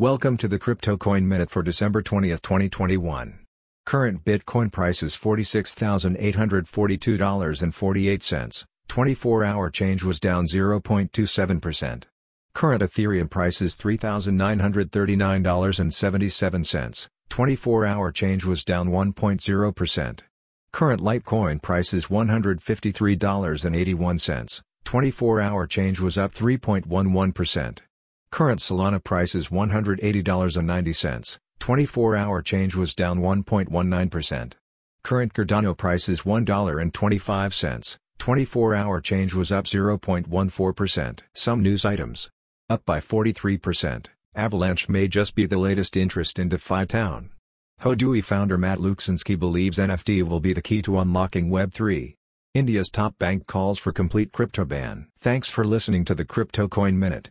Welcome to the Crypto Coin Minute for December 20, 2021. Current Bitcoin price is $46,842.48. 24-hour change was down 0.27%. Current Ethereum price is $3,939.77. 24-hour change was down 1.0%. Current Litecoin price is $153.81. 24-hour change was up 3.11%. Current Solana price is $180.90, 24-hour change was down 1.19%. Current Cardano price is $1.25, 24-hour change was up 0.14%. Some news items. Up by 43%, Avalanche may just be the latest interest in DeFi Town. Hodui founder Matt Luksinsky believes NFT will be the key to unlocking Web3. India's top bank calls for complete crypto ban. Thanks for listening to the Crypto Coin Minute.